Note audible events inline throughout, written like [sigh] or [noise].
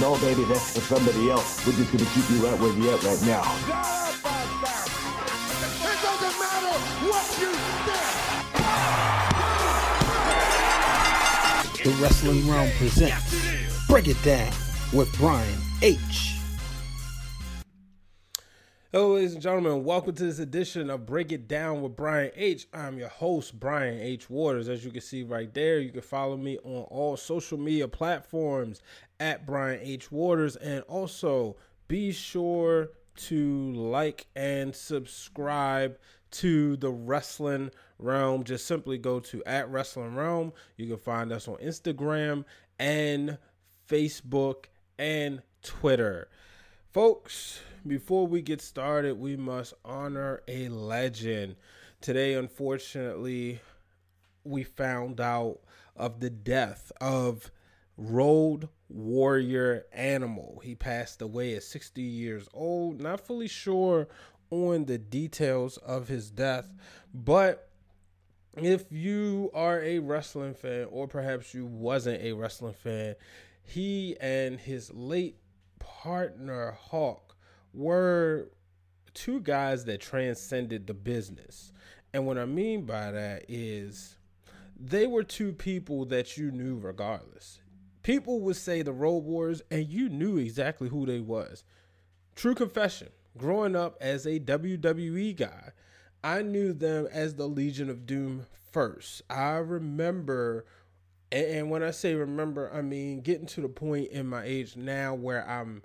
No, baby, that's for somebody else. We're just gonna keep you right where you at right now. It doesn't matter what you think. The Wrestling Wrealm presents Break It Down with Brian H. Hello, ladies and gentlemen. Welcome to this edition of Break It Down with Brian H. I'm your host, Brian H. Waters. As you can see right there, you can follow me on all social media platforms at Brian H. Waters. And also be sure to like and subscribe to the Wrestling Wrealm. Just simply go to at Wrestling Wrealm. You can find us on Instagram and Facebook and Twitter. Folks, before we get started, we must honor a legend. Today, unfortunately, we found out of the death of Road Warrior Animal. He passed away at 60 years old. Not fully sure on the details of his death, but if you are a wrestling fan, or perhaps you wasn't a wrestling fan, he and his late partner Hawk were two guys that transcended the business. And what I mean by that is they were two people that you knew regardless. People would say the Road Warriors and you knew exactly who they was. True confession, growing up as a WWE guy, I knew them as the Legion of Doom first. I remember and when I say remember, I mean getting to the point in my age now where I'm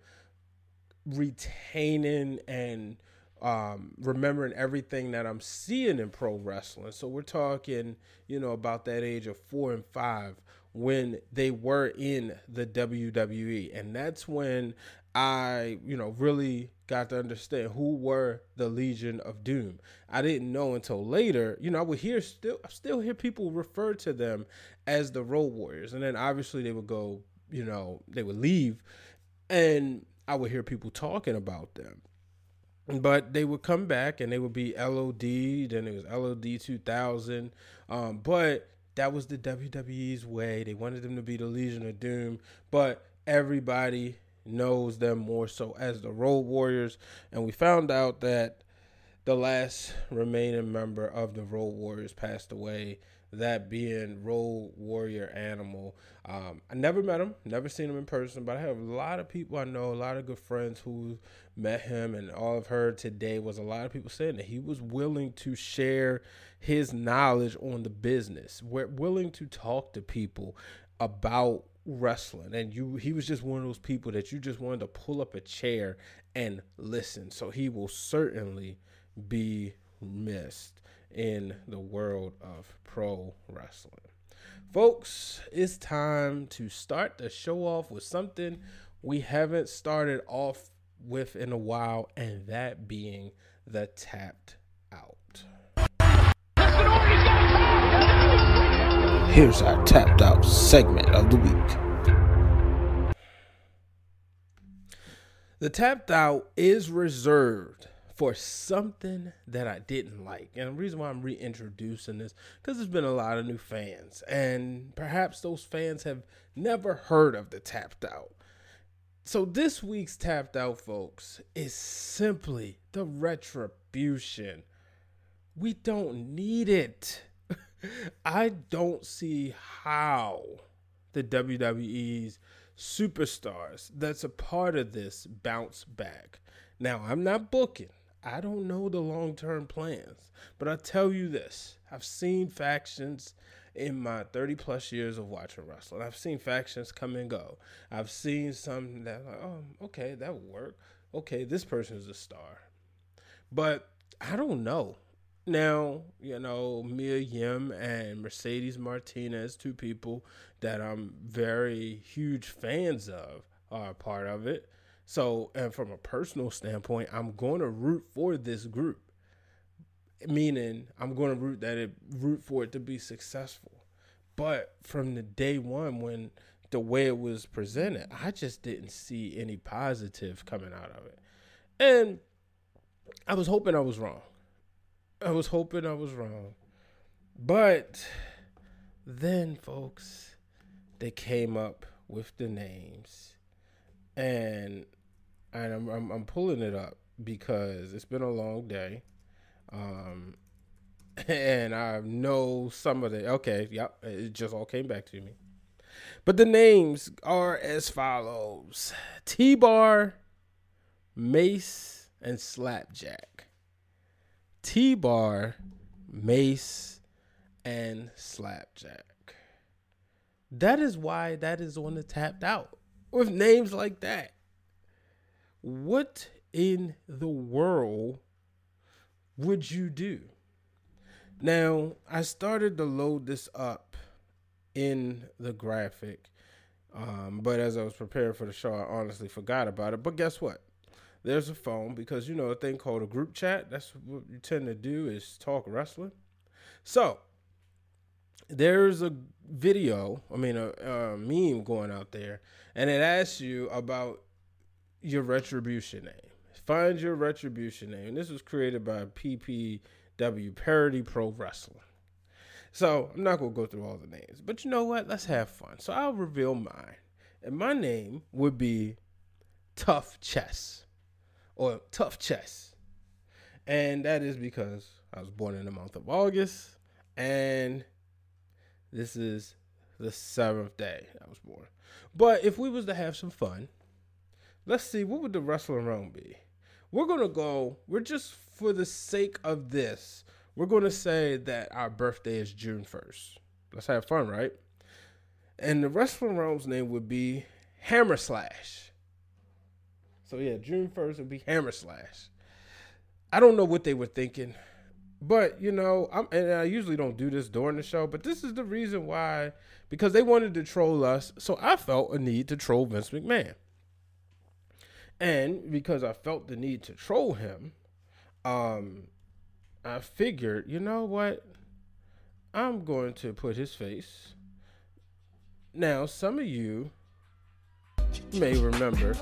retaining and um, remembering everything that I'm seeing in pro wrestling. So we're talking, you know, about that age of four and five when they were in the WWE. And that's when I, you know, really got to understand who were the Legion of Doom. I didn't know until later. You know, I would hear still I still hear people refer to them as the Road Warriors. And then obviously they would go, you know, they would leave and I would hear people talking about them. But they would come back and they would be LOD, then it was LOD 2000. Um, but that was the WWE's way. They wanted them to be the Legion of Doom, but everybody knows them more so as the Road Warriors. And we found out that the last remaining member of the Road Warriors passed away that being Road Warrior Animal. Um, I never met him, never seen him in person, but I have a lot of people I know, a lot of good friends who met him, and all I've heard today was a lot of people saying that he was willing to share his knowledge on the business. We're willing to talk to people about wrestling and you he was just one of those people that you just wanted to pull up a chair and listen so he will certainly be missed in the world of pro wrestling. Folks, it's time to start the show off with something we haven't started off with in a while, and that being the tapped out. Here's our tapped out segment of the week. The tapped out is reserved for something that I didn't like. And the reason why I'm reintroducing this because there's been a lot of new fans, and perhaps those fans have never heard of the tapped out. So this week's tapped out, folks, is simply the retribution. We don't need it. [laughs] I don't see how the WWE's superstars that's a part of this bounce back. Now, I'm not booking. I don't know the long term plans, but I tell you this I've seen factions in my 30 plus years of watching wrestling. I've seen factions come and go. I've seen some that, like, oh, okay, that would work. Okay, this person is a star. But I don't know. Now, you know, Mia Yim and Mercedes Martinez, two people that I'm very huge fans of, are part of it. So, and from a personal standpoint, I'm going to root for this group. Meaning, I'm going to root that it root for it to be successful. But from the day one, when the way it was presented, I just didn't see any positive coming out of it. And I was hoping I was wrong. I was hoping I was wrong. But then, folks, they came up with the names and and I'm, I'm I'm pulling it up because it's been a long day. Um, [laughs] and I know some of the okay, yep, it just all came back to me. But the names are as follows: T Bar, Mace, and Slapjack. T Bar, Mace, and Slapjack. That is why that is on the tapped out with names like that. What in the world would you do? Now, I started to load this up in the graphic, um, but as I was preparing for the show, I honestly forgot about it. But guess what? There's a phone because you know a thing called a group chat. That's what you tend to do is talk wrestling. So there's a video, I mean a, a meme going out there, and it asks you about your retribution name. Find your retribution name. This was created by PPW Parody Pro Wrestling. So I'm not gonna go through all the names, but you know what? Let's have fun. So I'll reveal mine, and my name would be Tough Chess or Tough Chess, and that is because I was born in the month of August, and this is the seventh day I was born. But if we was to have some fun, let's see what would the wrestling room be we're gonna go. We're just for the sake of this. We're gonna say that our birthday is June first. Let's have fun, right? And the Wrestling Wrealm's name would be Hammer Slash. So yeah, June first would be Hammer Slash. I don't know what they were thinking, but you know, I'm and I usually don't do this during the show, but this is the reason why because they wanted to troll us, so I felt a need to troll Vince McMahon. And because I felt the need to troll him, um, I figured, you know what? I'm going to put his face. Now, some of you may remember. [laughs]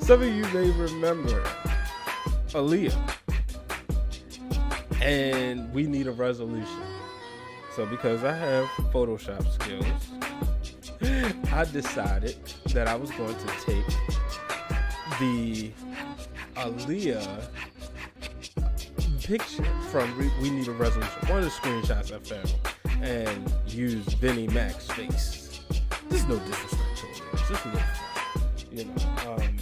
some of you may remember Aaliyah. And we need a resolution. So, because I have Photoshop skills, I decided that I was going to take the Aaliyah picture from We Need a Resolution, one of the screenshots I found, and use Vinnie Mac's face. There's no disrespect to it. It's just a little. You know, um,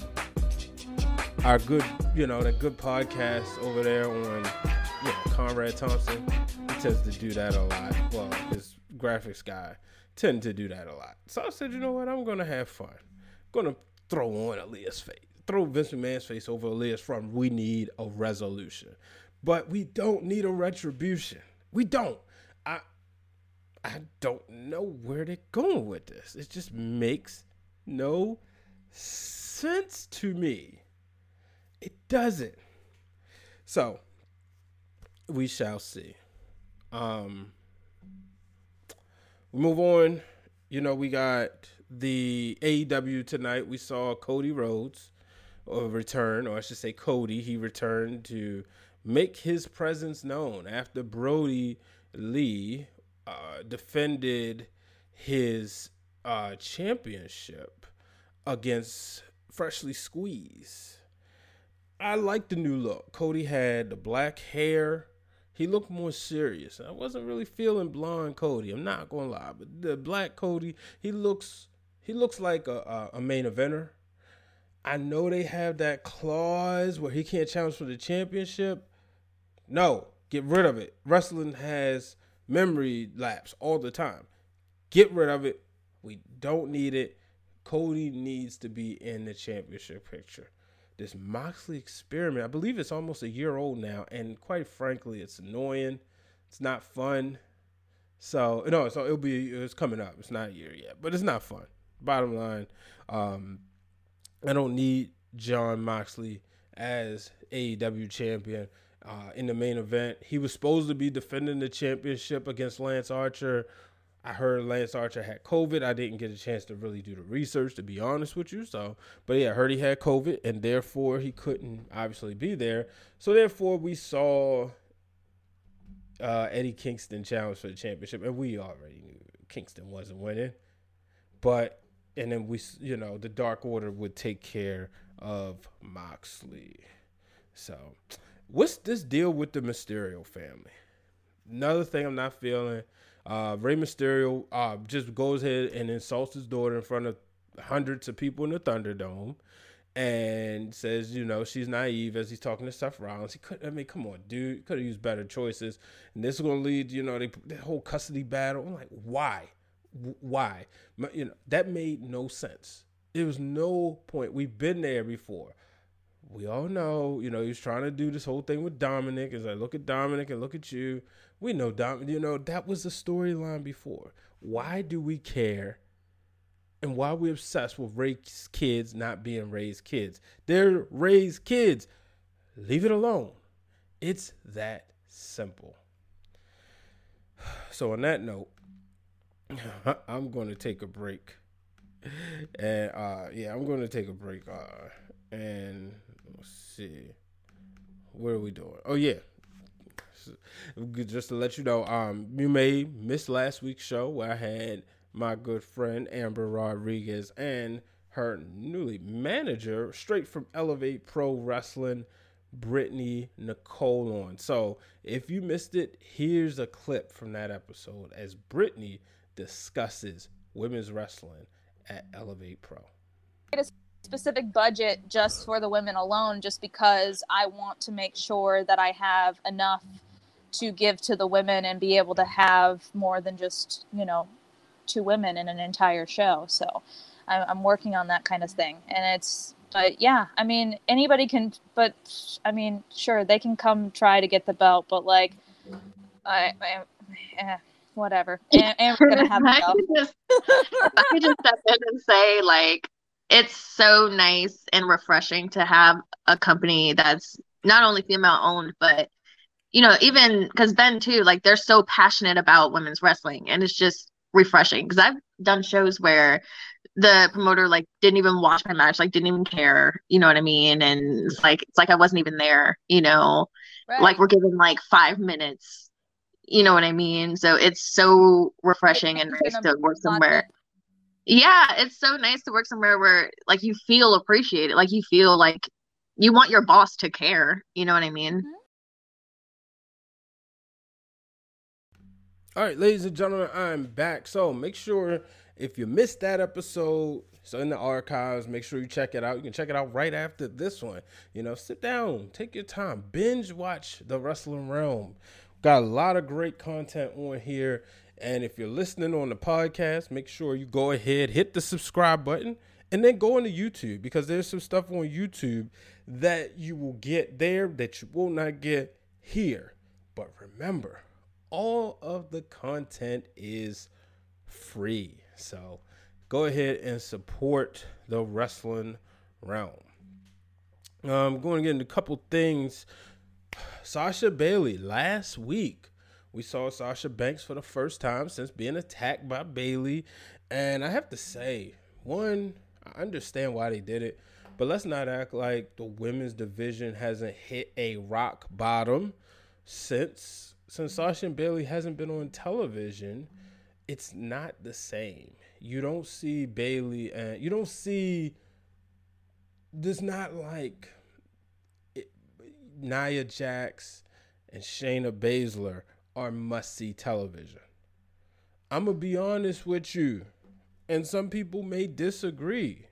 our good, you know, that good podcast over there on, you know, Conrad Thompson, he tends to do that a lot. Well, his graphics guy tend to do that a lot. So I said, you know what? I'm gonna have fun. I'm gonna throw on Aaliyah's face, throw Vince McMahon's face over Aaliyah's from. We need a resolution, but we don't need a retribution. We don't. I I don't know where they're going with this. It just makes no sense to me. It doesn't. So we shall see. Um we move on. You know, we got the AEW tonight. We saw Cody Rhodes uh, return, or I should say Cody. He returned to make his presence known after Brodie Lee uh, defended his uh, championship against Freshly Squeezed. I like the new look. Cody had the black hair he looked more serious. I wasn't really feeling blonde Cody. I'm not gonna lie, but the black Cody, he looks he looks like a, a, main eventer. I know they have that clause where he can't challenge for the championship. No, get rid of it. Wrestling has memory lapse all the time. Get rid of it. We don't need it. Cody needs to be in the championship picture this Moxley experiment. I believe it's almost a year old now, and quite frankly, it's annoying. It's not fun. So no, so it'll be it's coming up. It's not a year yet, but it's not fun. Bottom line, um, I don't need Jon Moxley as AEW champion uh, in the main event. He was supposed to be defending the championship against Lance Archer I heard Lance Archer had COVID. I didn't get a chance to really do the research, to be honest with you. So, but yeah, I heard he had COVID, and therefore he couldn't obviously be there. So therefore, we saw uh, Eddie Kingston challenge for the championship, and we already knew Kingston wasn't winning. But and then we, you know, the Dark Order would take care of Moxley. So, what's this deal with the Mysterio family? Another thing I'm not feeling. Uh, Rey Mysterio uh, just goes ahead and insults his daughter in front of hundreds of people in the Thunderdome and says, you know, she's naive as he's talking to Seth Rollins. He could, I mean, come on, dude, could have used better choices. And this is going to lead, you know, they, the whole custody battle. I'm like, why? Why? You know, that made no sense. There was no point. We've been there before. We all know, you know, he was trying to do this whole thing with Dominic. As I look at Dominic and look at you, we know Dominic, you know, that was the storyline before. Why do we care? And why are we obsessed with Rey's kids not being Rey's kids? They're Rey's kids. Leave it alone. It's that simple. So, on that note, [laughs] I'm going to take a break. And uh yeah, I'm going to take a break. Uh and let's see. What are we doing? Oh yeah. Just to let you know, um you may miss last week's show where I had my good friend Amber Rodriguez and her newly manager straight from Elevate Pro Wrestling, Brittany Nicole on. So if you missed it, here's a clip from that episode as Brittany discusses women's wrestling at Elevate Pro. A specific budget just for the women alone, just because I want to make sure that I have enough to give to the women and be able to have more than just, you know, two women in an entire show. So I'm, I'm working on that kind of thing. And it's, but yeah, I mean, anybody can, but I mean, sure, they can come try to get the belt, but like, I, I eh, whatever. [laughs] And, and we're gonna have I could just, I could just step in and say, like, it's so nice and refreshing to have a company that's not only female owned, but you know, even because Ben too, like, they're so passionate about women's wrestling, and it's just refreshing. Because I've done shows where the promoter like didn't even watch my match, like didn't even care. You know what I mean? And it's like it's like I wasn't even there. You know, right. like we're given like five minutes you know what I mean? So it's so refreshing and nice to work somewhere. Yeah, it's so nice to work somewhere where like you feel appreciated, like you feel like you want your boss to care. You know what I mean? Mm-hmm. All right, ladies and gentlemen, I'm back. So make sure if you missed that episode, so in the archives, make sure you check it out. You can check it out right after this one. You know, sit down, take your time, binge watch the Wrestling Wrealm. Got a lot of great content on here. And if you're listening on the podcast, make sure you go ahead, hit the subscribe button, and then go into YouTube because there's some stuff on YouTube that you will get there that you will not get here. But remember, all of the content is free. So go ahead and support the Wrestling Wrealm. I'm um, going to get into a couple things Sasha Bayley last week. We saw Sasha Banks for the first time since being attacked by Bayley. And I have to say, one, I understand why they did it, but let's not act like the women's division hasn't hit a rock bottom since since Sasha and Bayley hasn't been on television. It's not the same. You don't see Bayley and you don't see there's not like Nia Jax and Shayna Baszler are must see television. I'm to be honest with you, and some people may disagree.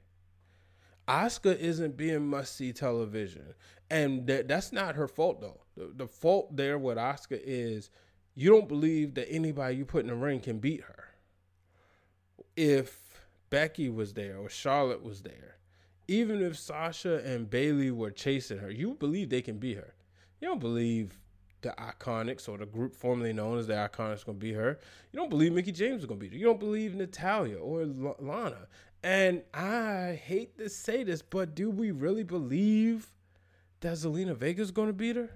Asuka isn't being must see television. And th- that's not her fault, though. The, the fault there with Asuka is you don't believe that anybody you put in the ring can beat her. If Becky was there or Charlotte was there, even if Sasha and Bayley were chasing her, you believe they can beat her. You don't believe the Iconics or the group formerly known as the Iconics going to beat her. You don't believe Mickie James is going to beat her. You don't believe Natalya or L- Lana. And I hate to say this, but do we really believe that Zelina Vega is going to beat her?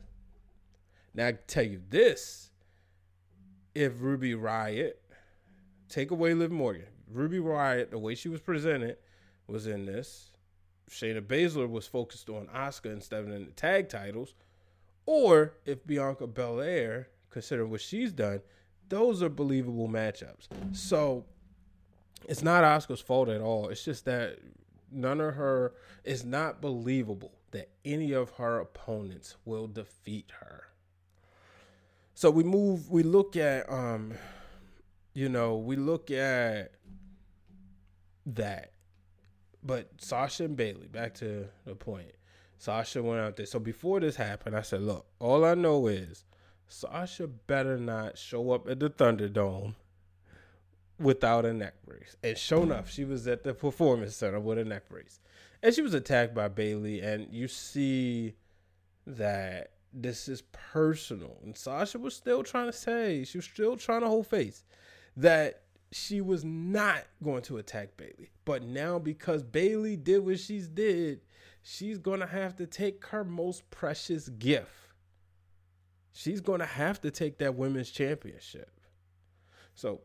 Now I tell you this: if Ruby Riott, take away Liv Morgan, Ruby Riott, the way she was presented, was in this Shayna Baszler was focused on Asuka instead of in the tag titles, or if Bianca Belair, considering what she's done, those are believable matchups. So it's not Asuka's fault at all. It's just that none of her is not believable that any of her opponents will defeat her. So we move we look at um you know, we look at that. But Sasha and Bayley, back to the point. Sasha went out there. So before this happened, I said, look, all I know is Sasha better not show up at the Thunderdome without a neck brace. And sure enough, she was at the Performance Center with a neck brace. And she was attacked by Bayley, And you see that this is personal. And Sasha was still trying to say, she was still trying to hold face that she was not going to attack Bayley, But now because Bayley did what she's did, she's to have to take her most precious gift. She's to have to take that women's championship. So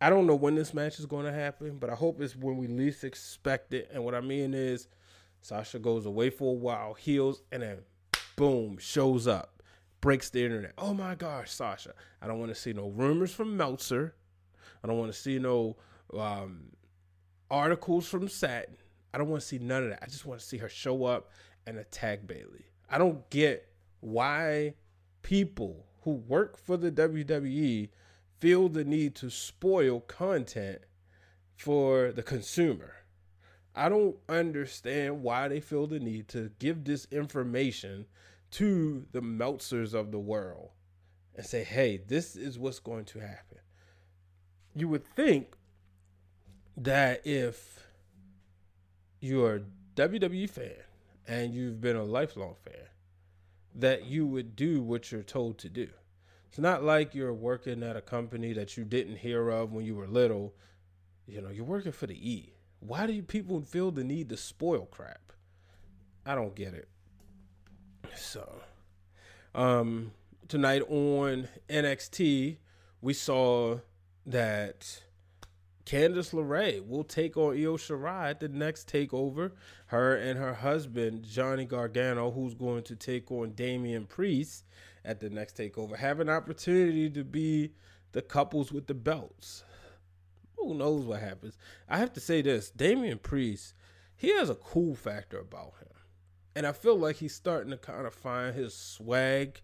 I don't know when this match is going to happen, but I hope it's when we least expect it. And what I mean is Sasha goes away for a while, heals, and then boom, shows up, breaks the internet. Oh my gosh, Sasha. I don't want to see no rumors from Meltzer. I don't want to see no um, articles from Satin. I don't want to see none of that. I just want to see her show up and attack Bayley. I don't get why people who work for the WWE feel the need to spoil content for the consumer. I don't understand why they feel the need to give this information to the Meltzers of the world and say, hey, this is what's going to happen. You would think that if you're a WWE fan and you've been a lifelong fan, that you would do what you're told to do. It's not like you're working at a company that you didn't hear of when you were little. You know, you're working for the E. Why do people feel the need to spoil crap? I don't get it. So, um, tonight on NXT, we saw that Candice LeRae will take on Io Shirai at the next takeover. Her and her husband, Johnny Gargano, who's going to take on Damian Priest at the next takeover, have an opportunity to be the couples with the belts. Who knows what happens? I have to say this Damian Priest, he has a cool factor about him. And I feel like he's starting to kind of find his swag.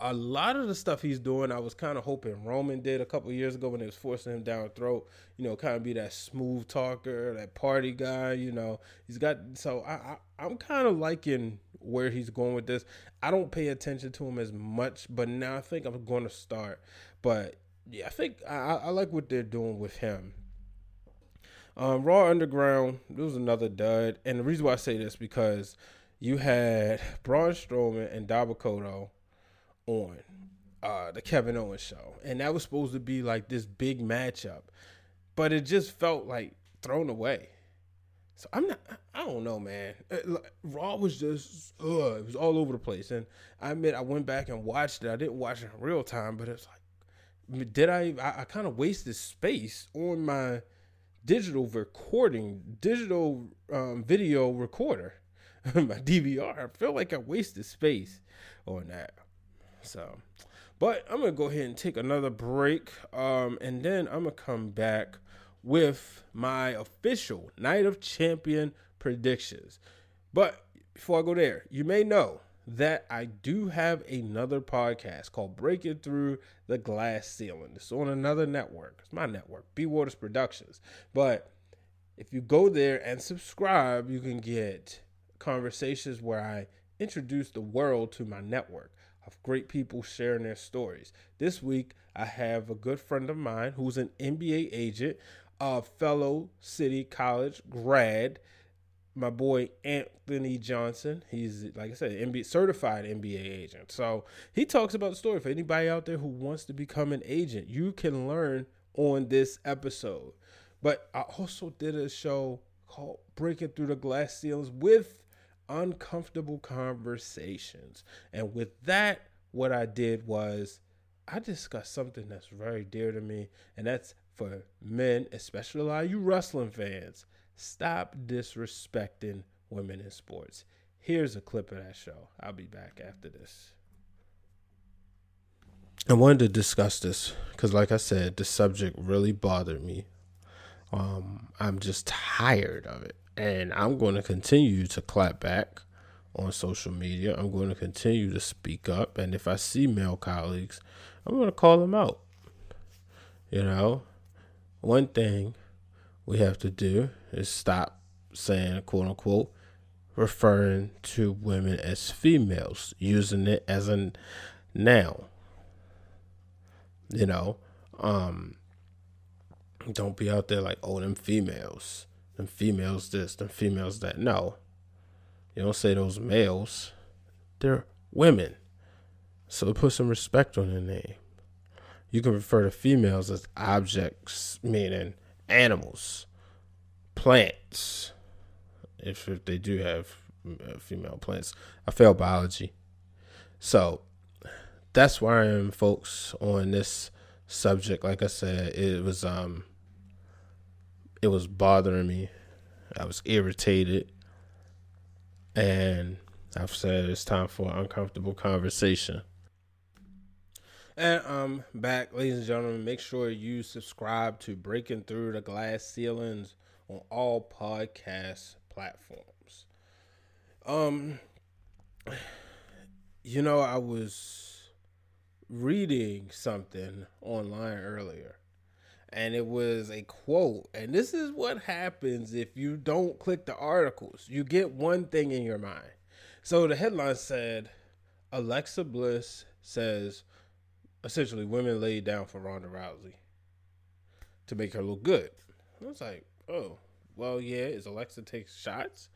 A lot of the stuff he's doing, I was kind of hoping Roman did a couple years ago when they was forcing him down throat. You know, kind of be that smooth talker, that party guy. You know, he's got. So I, I I'm kind of liking where he's going with this. I don't pay attention to him as much, but now I think I'm going to start. But yeah, I think I, I like what they're doing with him. Um, Raw Underground, it was another dud, and the reason why I say this because you had Braun Strowman and Dabba-Kato on uh, the Kevin Owens show, and that was supposed to be like this big matchup, but it just felt like thrown away. So I'm not. I don't know, man. Uh, Raw was just, ugh, it was all over the place. And I admit, I went back and watched it. I didn't watch it in real time, but it's like, did I? I, I kind of wasted space on my digital recording, digital um, video recorder, [laughs] my DVR. I feel like I wasted space on that. So, but I'm gonna go ahead and take another break, um, and then I'm gonna come back with my official Night of Champion predictions. But before I go there, you may know that I do have another podcast called Breaking Through the Glass Ceiling. It's on another network. It's my network, B Waters Productions. But if you go there and subscribe, you can get conversations where I introduce the world to my network of great people sharing their stories. This week, I have a good friend of mine who's an NBA agent a fellow City College grad, my boy Anthony Johnson. He's like I said, certified NBA agent. So he talks about the story for anybody out there who wants to become an agent. You can learn on this episode. But I also did a show called Breaking Through the Glass Ceilings with uncomfortable conversations. And with that, what I did was I discussed something that's very dear to me, and that's for men, especially a lot of you wrestling fans, stop disrespecting women in sports. Here's a clip of that show. I'll be back after this. I wanted to discuss this because, like I said, the subject really bothered me Um, I'm just tired of it. And I'm going to continue to clap back on social media. I'm going to continue to speak up. And if I see male colleagues, I'm going to call them out. You know, one thing we have to do is stop saying, quote unquote, referring to women as females, using it as a noun. You know, um, don't be out there like, oh, them females, them females this, them females that. No, you don't say those males. They're women. So put some respect on their name. You can refer to females as objects, meaning animals, plants, if, if they do have uh, female plants. I failed biology. So that's where I am, folks, on this subject. Like I said, it was um it was bothering me. I was irritated. And I've said it's time for uncomfortable conversation. And I'm back, ladies and gentlemen, make sure you subscribe to Breaking Through the Glass Ceilings on all podcast platforms. Um you know, I was reading something online earlier and it was a quote. And this is what happens if you don't click the articles. You get one thing in your mind. So the headline said Alexa Bliss says essentially women laid down for Ronda Rousey to make her look good. I was like, oh, well, yeah, is Alexa takes shots?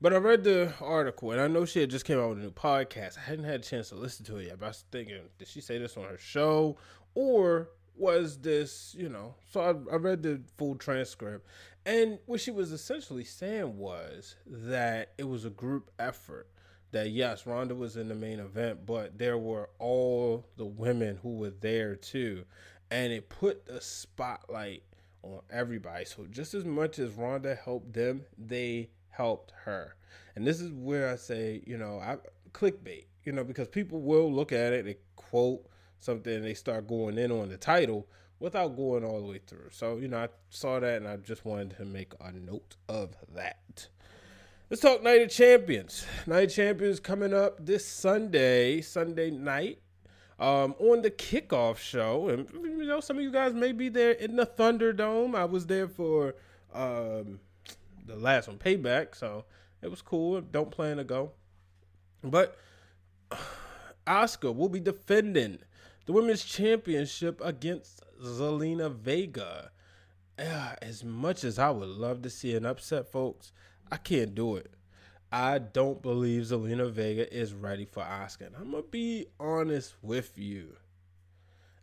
But I read the article and I know she had just came out with a new podcast. I hadn't had a chance to listen to it yet, but I was thinking, did she say this on her show? Or was this, you know, so I, I read the full transcript. And what she was essentially saying was that it was a group effort. That yes, Ronda was in the main event, but there were all the women who were there too. And it put a spotlight on everybody. So just as much as Ronda helped them, they helped her. And this is where I say, you know, I clickbait, you know, because people will look at it, they quote something they start going in on the title without going all the way through. So, you know, I saw that and I just wanted to make a note of that. Let's talk Night of Champions. Night of Champions coming up this Sunday, Sunday night, um, on the kickoff show. And, you know, some of you guys may be there in the Thunderdome. I was there for um, the last one, Payback. So it was cool. Don't plan to go. But [sighs] Asuka will be defending the women's championship against Zelina Vega. Yeah, as much as I would love to see an upset, folks, I can't do it. I don't believe Zelina Vega is ready for Asuka. And I'm gonna be honest with you.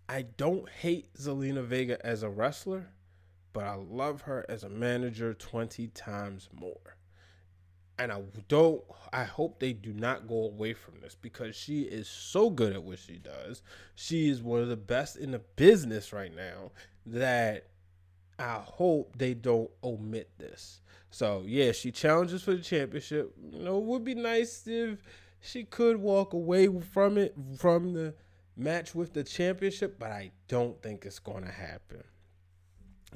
I don't hate Zelina Vega as a wrestler, but I love her as a manager 20 times more and I don't I hope they do not go away from this because she is so good at what she does. She is one of the best in the business right now that I hope they don't omit this. So yeah, she challenges for the championship. You know, it would be nice if she could walk away from it from the match with the championship, but I don't think it's gonna happen.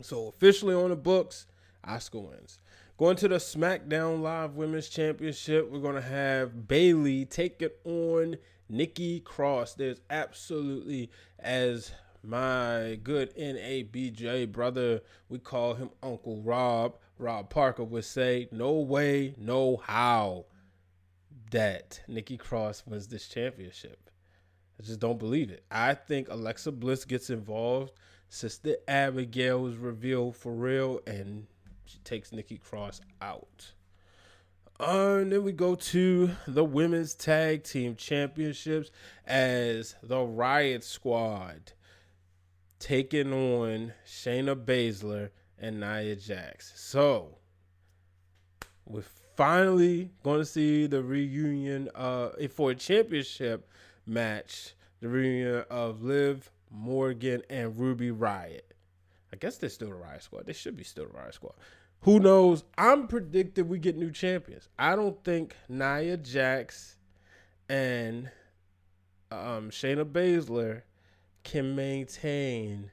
So officially on the books, Asuka wins. Going to the SmackDown Live Women's Championship, we're to have Bayley take it on Nikki Cross. There's absolutely, as my good NABJ brother, we call him Uncle Rob, Rob Parker would say, no way, no how that Nikki Cross wins this championship. I just don't believe it. I think Alexa Bliss gets involved. Sister Abigail is revealed for real, and she takes Nikki Cross out. Uh, and then we go to the women's tag team championships as the Riott Squad taking on Shayna Baszler and Nia Jax. So we're finally going to see the reunion uh, for a championship match, the reunion of Liv Morgan and Ruby Riott. I guess they're still the Riott Squad. They should be still the Riott Squad. Who knows? I'm predicting we get new champions. I don't think Nia Jax and um, Shayna Baszler can maintain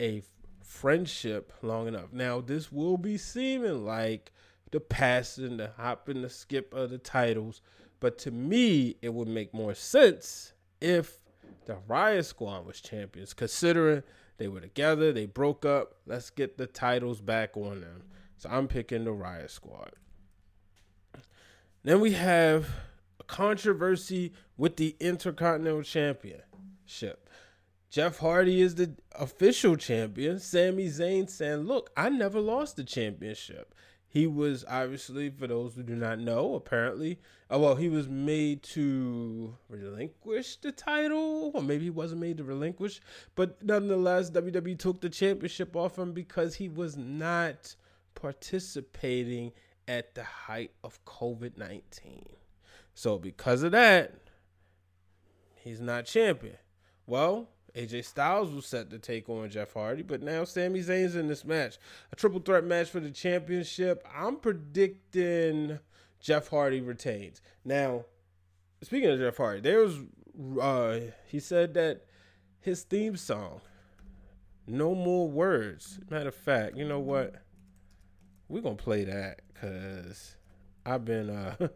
a friendship long enough. Now, this will be seeming like the passing, the hopping, the skip of the titles, but to me, it would make more sense if the Riott Squad was champions, considering they were together, they broke up. Let's get the titles back on them. So I'm picking the Riott Squad. Then we have a controversy with the Intercontinental Championship. Jeff Hardy is the official champion. Sami Zayn saying, Look, I never lost the championship. He was obviously, for those who do not know, apparently, uh, well, he was made to relinquish the title, or maybe he wasn't made to relinquish, but nonetheless, WWE took the championship off him because he was not participating at the height of COVID 19. So, because of that, he's not champion. Well, AJ Styles was set to take on Jeff Hardy, but now Sami Zayn's in this match. A triple threat match for the championship. I'm predicting Jeff Hardy retains. Now, speaking of Jeff Hardy, there was uh he said that his theme song, No More Words. Matter of fact, you know what? We're gonna play that because I've been uh [laughs]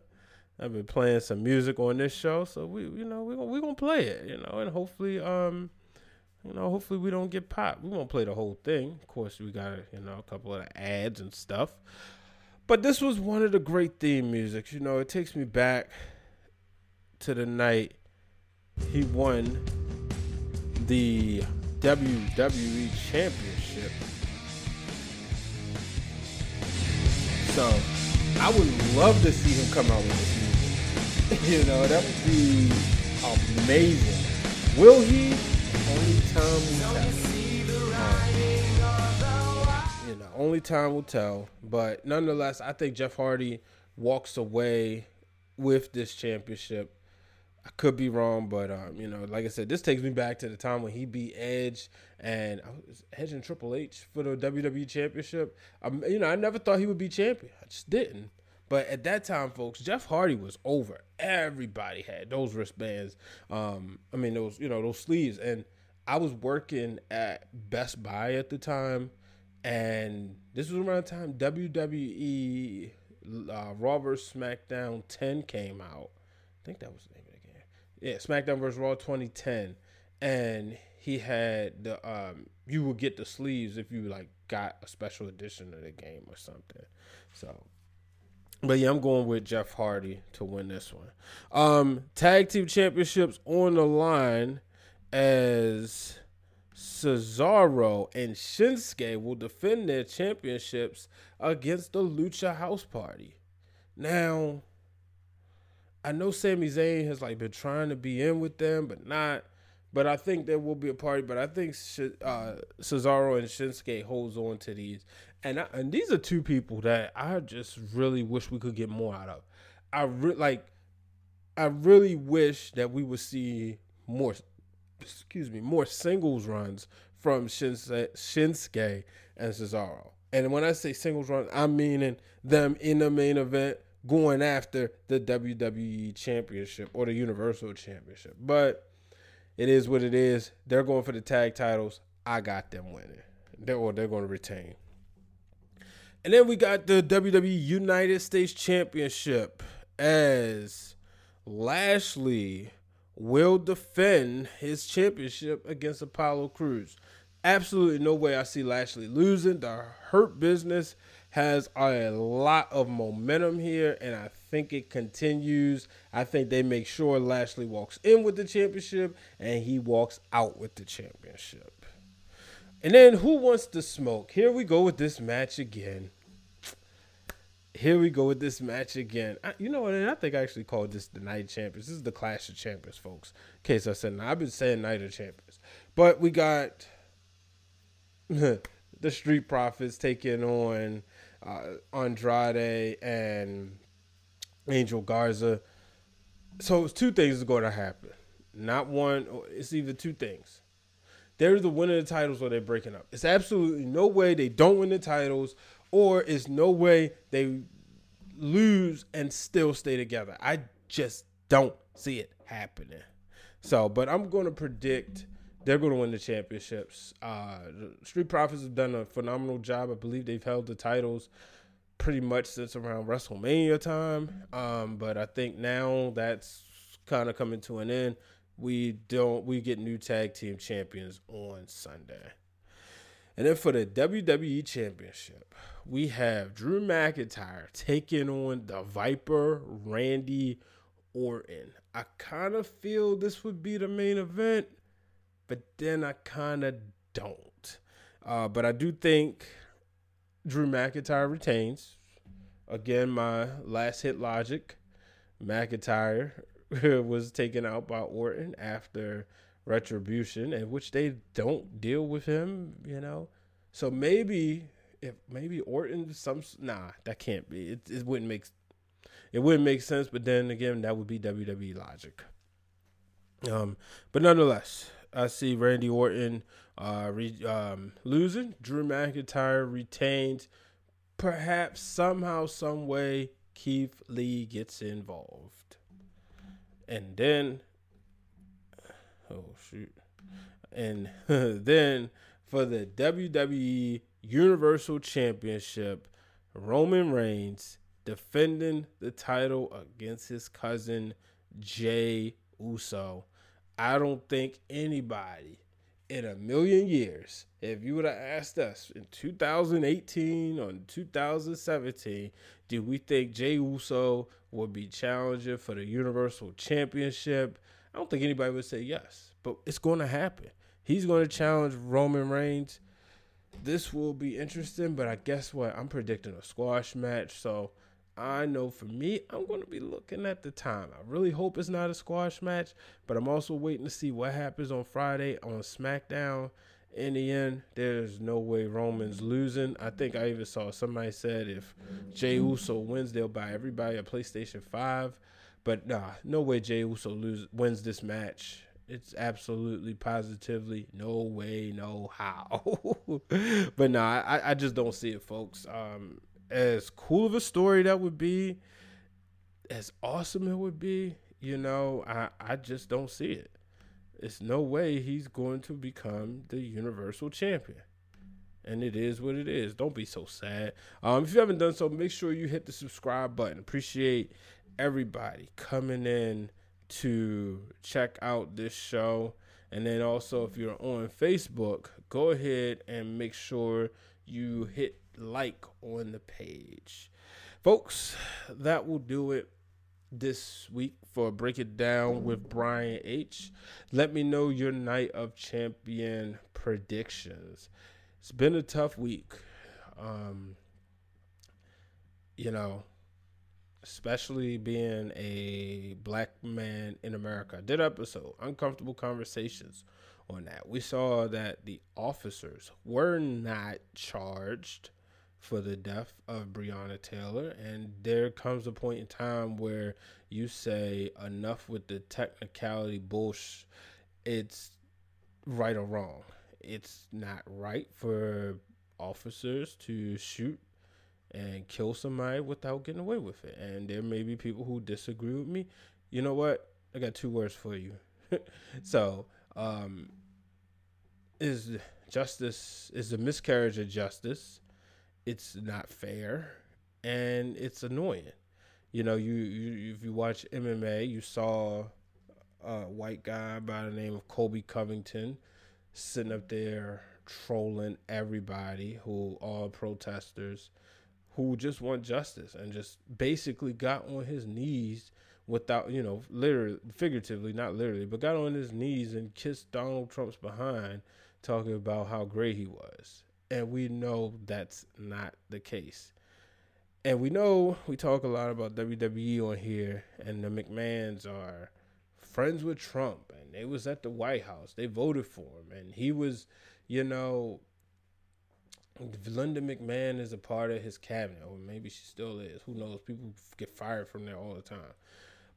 I've been playing some music on this show, so we you know we're gonna, we gonna play it, you know, and hopefully um you know, hopefully we don't get popped. We won't play the whole thing. Of course, we got you know a couple of ads and stuff. But this was one of the great theme musics. You know, it takes me back to the night he won the WWE Championship. So I would love to see him come out with this music. [laughs] you know, that would be amazing. Will he? Only time will tell. you know, only time will tell. But nonetheless, I think Jeff Hardy walks away with this championship. I could be wrong, but um, you know, like I said, this takes me back to the time when he beat Edge and Edge and Triple H for the WWE Championship. Um, you know, I never thought he would be champion. I just didn't. But at that time, folks, Jeff Hardy was over. Everybody had those wristbands. Um, I mean, those you know those sleeves, and I was working at Best Buy at the time, and this was around the time WWE uh, Raw vs. SmackDown 10 came out. I think that was the name of the game. Yeah, SmackDown vs. Raw 2010, and he had the um, you would get the sleeves if you like got a special edition of the game or something. So but yeah, I'm going with Jeff Hardy to win this one. Um, tag team championships on the line as Cesaro and Shinsuke will defend their championships against the Lucha House Party. Now, I know Sami Zayn has like been trying to be in with them, but not. But I think there will be a party. But I think uh, Cesaro and Shinsuke holds on to these, and I, and these are two people that I just really wish we could get more out of. I re- like, I really wish that we would see more excuse me, more singles runs from Shinsuke and Cesaro. And when I say singles run, I'm meaning them in the main event going after the WWE Championship or the Universal Championship. But it is what it is. They're going for the tag titles. I got them winning. They're, or they're going to retain. And then we got the WWE United States Championship as Lashley will defend his championship against Apollo Crews. Absolutely no way I see Lashley losing. The Hurt Business has a lot of momentum here, and I think it continues. I think they make sure Lashley walks in with the championship and he walks out with the championship. And then who wants to smoke? Here we go with this match again here we go with this match again. I, you know what? I think I actually called this the Night of Champions. This is the Clash of Champions, folks. In case I said, I've been saying Night of Champions, but we got [laughs] the Street Profits taking on uh, Andrade and Angel Garza. So it's two things are going to happen. Not one. It's either two things. They're the winning the titles or they're breaking up. It's absolutely no way they don't win the titles or it's no way they lose and still stay together. I just don't see it happening. So, but I'm going to predict they're going to win the championships. Uh, Street Profits have done a phenomenal job. I believe they've held the titles pretty much since around WrestleMania time. Um, but I think now that's kind of coming to an end. We don't we get new tag team champions on Sunday. And then for the WWE Championship, we have Drew McIntyre taking on the Viper Randy Orton. I kind of feel this would be the main event, but then I kind of don't. Uh, but I do think Drew McIntyre retains. Again, my last hit logic. McIntyre [laughs] was taken out by Orton after Retribution, in which they don't deal with him, you know. So maybe if maybe Orton some nah, that can't be. It, it wouldn't make it wouldn't make sense, but then again, that would be WWE logic. Um, but nonetheless, I see Randy Orton uh, re, um, losing. Drew McIntyre retains. Perhaps somehow, some way, Keith Lee gets involved, and then, oh shoot, and [laughs] then for the WWE Universal Championship, Roman Reigns defending the title against his cousin Jey Uso. I don't think anybody in a million years, if you would have asked us in 2018 or 2017, do we think Jey Uso would be challenging for the Universal Championship? I don't think anybody would say yes, but it's going to happen. He's going to challenge Roman Reigns. This will be interesting, but I guess what? I'm predicting a squash match, so I know for me, I'm going to be looking at the time. I really hope it's not a squash match, but I'm also waiting to see what happens on Friday on SmackDown. In the end, there's no way Roman's losing. I think I even saw somebody said if Jey Uso wins, they'll buy everybody a PlayStation 5. But nah, no way Jey Uso lose, wins this match. It's absolutely positively no way, no how. [laughs] but nah, I, I just don't see it, folks. Um, as cool of a story that would be, as awesome it would be, you know, I, I just don't see it. It's no way he's going to become the Universal Champion. And it is what it is. Don't be so sad. Um, if you haven't done so, make sure you hit the subscribe button. Appreciate everybody coming in to check out this show. And then also, if you're on Facebook, go ahead and make sure you hit like on the page. Folks, that will do it this week for Break It Down with Brian H. Let me know your Night of Champion predictions. It's been a tough week. Um, you know, especially being a black man in America. I did episode Uncomfortable Conversations on that. We saw that the officers were not charged for the death of Breonna Taylor. And there comes a point in time where you say, enough with the technicality bullshit. It's right or wrong. It's not right for officers to shoot and kill somebody without getting away with it. And there may be people who disagree with me. You know what? I got two words for you. [laughs] so, um, is justice is a miscarriage of justice it's not fair and it's annoying. You know, you, you if you watch MMA, you saw a white guy by the name of Colby Covington sitting up there trolling everybody who all protesters who just want justice and just basically got on his knees without you know literally figuratively not literally but got on his knees and kissed Donald Trump's behind talking about how great he was and we know that's not the case. And we know we talk a lot about WWE on here, and the McMahons are friends with Trump, and they was at the White House. They voted for him, and he was, you know, Linda McMahon is a part of his cabinet, or maybe she still is. Who knows? People get fired from there all the time.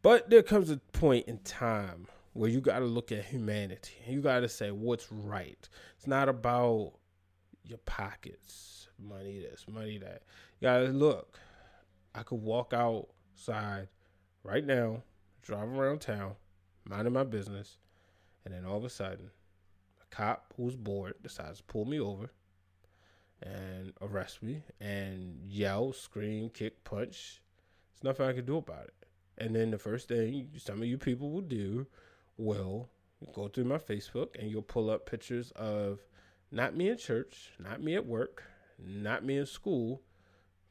But there comes a point in time where you got to look at humanity. You got to say what's right. It's not about your pockets, money this, money that. You gotta look. I could walk outside right now, drive around town, minding my business, and then all of a sudden, a cop who's bored decides to pull me over and arrest me and yell, scream, kick, punch. There's nothing I can do about it. And then the first thing some of you people will do will go through my Facebook and you'll pull up pictures of not me in church, not me at work, not me in school,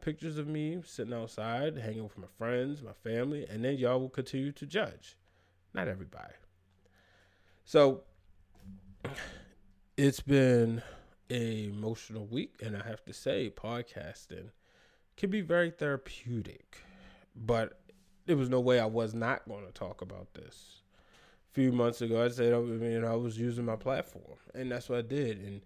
pictures of me sitting outside, hanging with my friends, my family, and then y'all will continue to judge. Not everybody. So it's been a emotional week, and I have to say, podcasting can be very therapeutic. But there was no way I was not going to talk about this. Few months ago, I said, oh, I mean, I was using my platform, and that's what I did. And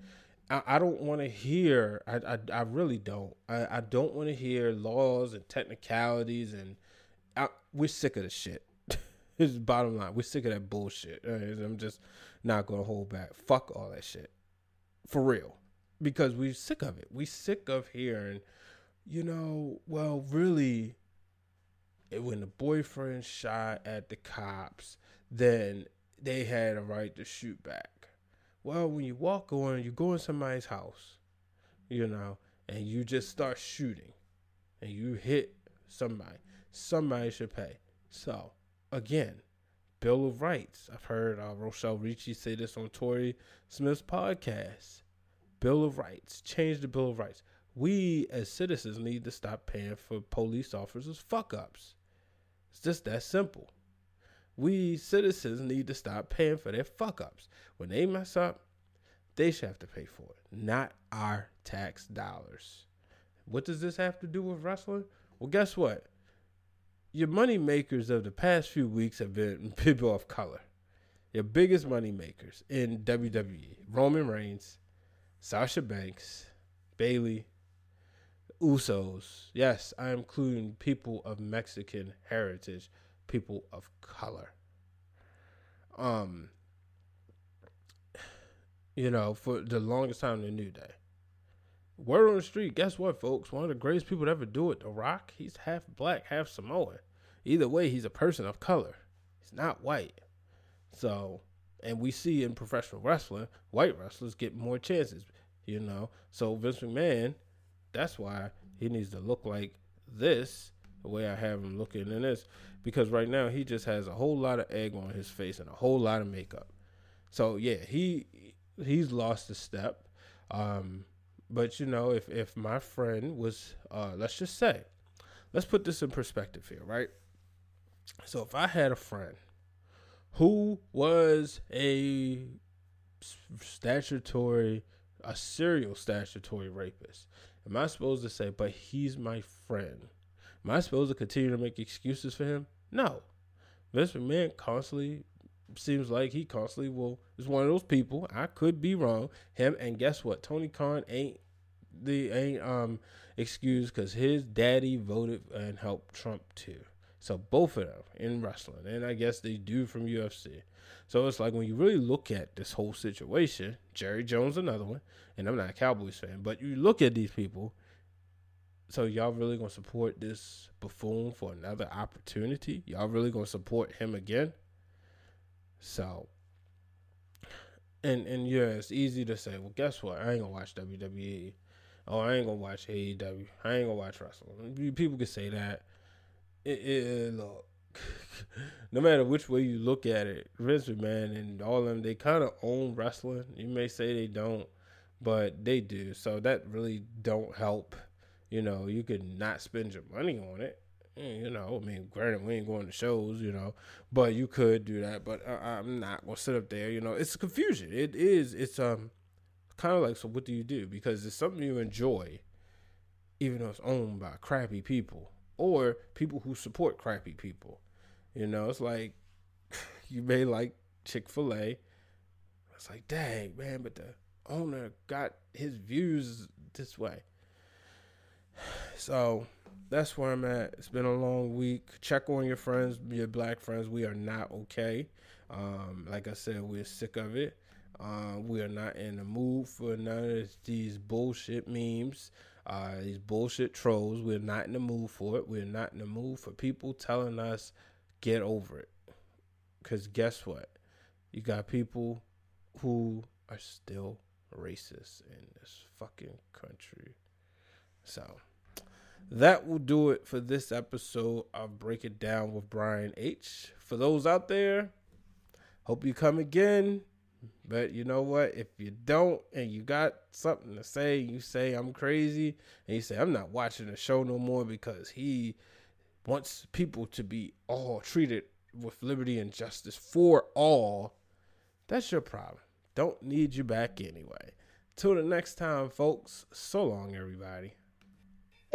I, I don't want to hear. I, I, I really don't. I, I don't want to hear laws and technicalities, and I, we're sick of the shit. [laughs] It's bottom line. We're sick of that bullshit. I'm just not gonna hold back. Fuck all that shit, for real, because we're sick of it. We're sick of hearing, you know, well, really, when the boyfriend shot at the cops, then they had a right to shoot back. Well, when you walk on, you go in somebody's house, you know, and you just start shooting, and you hit somebody. Somebody should pay. So again, Bill of Rights. I've heard uh, Rochelle Ricci say this on Tory Smith's podcast. Bill of Rights. Change the Bill of Rights. We as citizens need to stop paying for police officers' fuck ups. It's just that simple. We citizens need to stop paying for their fuck ups. When they mess up, they should have to pay for it, not our tax dollars. What does this have to do with wrestling? Well, guess what? your money makers of the past few weeks have been [laughs] people of color. Your biggest money makers in WWE: Roman Reigns, Sasha Banks, Bayley, Usos. Yes, I am including people of Mexican heritage, people of color. Um, you know, for the longest time, the New Day. Word on the street, guess what, folks? One of the greatest people to ever do it, The Rock, he's half black, half Samoan. Either way, he's a person of color. He's not white. So, and we see in professional wrestling, white wrestlers get more chances, you know. So Vince McMahon, that's why he needs to look like this, the way I have him looking in this, because right now he just has a whole lot of egg on his face and a whole lot of makeup. So yeah, he he's lost a step. Um, but you know, if if my friend was, uh, let's just say, let's put this in perspective here, right? So if I had a friend who was a statutory, a serial statutory rapist, am I supposed to say, but he's my friend? Am I supposed to continue to make excuses for him? No. Vince McMahon constantly seems like he constantly will is one of those people. I could be wrong. Him and guess what? Tony Khan ain't the ain't um excuse because his daddy voted and helped Trump too. So both of them in wrestling, and I guess they do from UFC. So it's like when you really look at this whole situation, Jerry Jones, another one, and I'm not a Cowboys fan, but you look at these people. So y'all really gonna support this buffoon for another opportunity? Y'all really gonna support him again? So, and and yeah, it's easy to say. Well, guess what? I ain't gonna watch WWE. Oh, I ain't gonna watch AEW. I ain't gonna watch wrestling. People can say that it, it, look, [laughs] no matter which way you look at it, Vince McMahon and all of them, they kind of own wrestling. You may say they don't, but they do. So that really don't help. You know, you could not spend your money on it. Eh, you know, I mean, granted, we ain't going to shows, you know, but you could do that. But I'm not gonna sit up there. You know, it's confusion. It is. It's um, kind of like, so what do you do? Because it's something you enjoy, even though it's owned by crappy people or people who support crappy people. You know, it's like [laughs] you may like Chick fil A. It's like, dang, man, but the owner got his views this way. So that's where I'm at. It's been a long week. Check on your friends, your black friends. We are not okay. Um, like I said, we're sick of it. Uh, we are not in the mood for none of these bullshit memes uh, these bullshit trolls. We're not in the mood for it. We're not in the mood for people telling us get over it. Cause guess what? You got people who are still racist in this fucking country. So that will do it for this episode of Break It Down with Brian H. For those out there, hope you come again. But you know what? If you don't and you got something to say, you say I'm crazy, and you say I'm not watching the show no more because he wants people to be all treated with liberty and justice for all, that's your problem. Don't need you back anyway. Till the next time, folks, so long, everybody.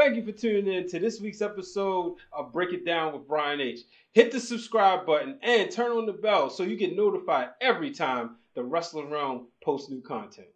Thank you for tuning in to this week's episode of Break It Down with Brian H. Hit the subscribe button and turn on the bell so you get notified every time the Wrestling Wrealm posts new content.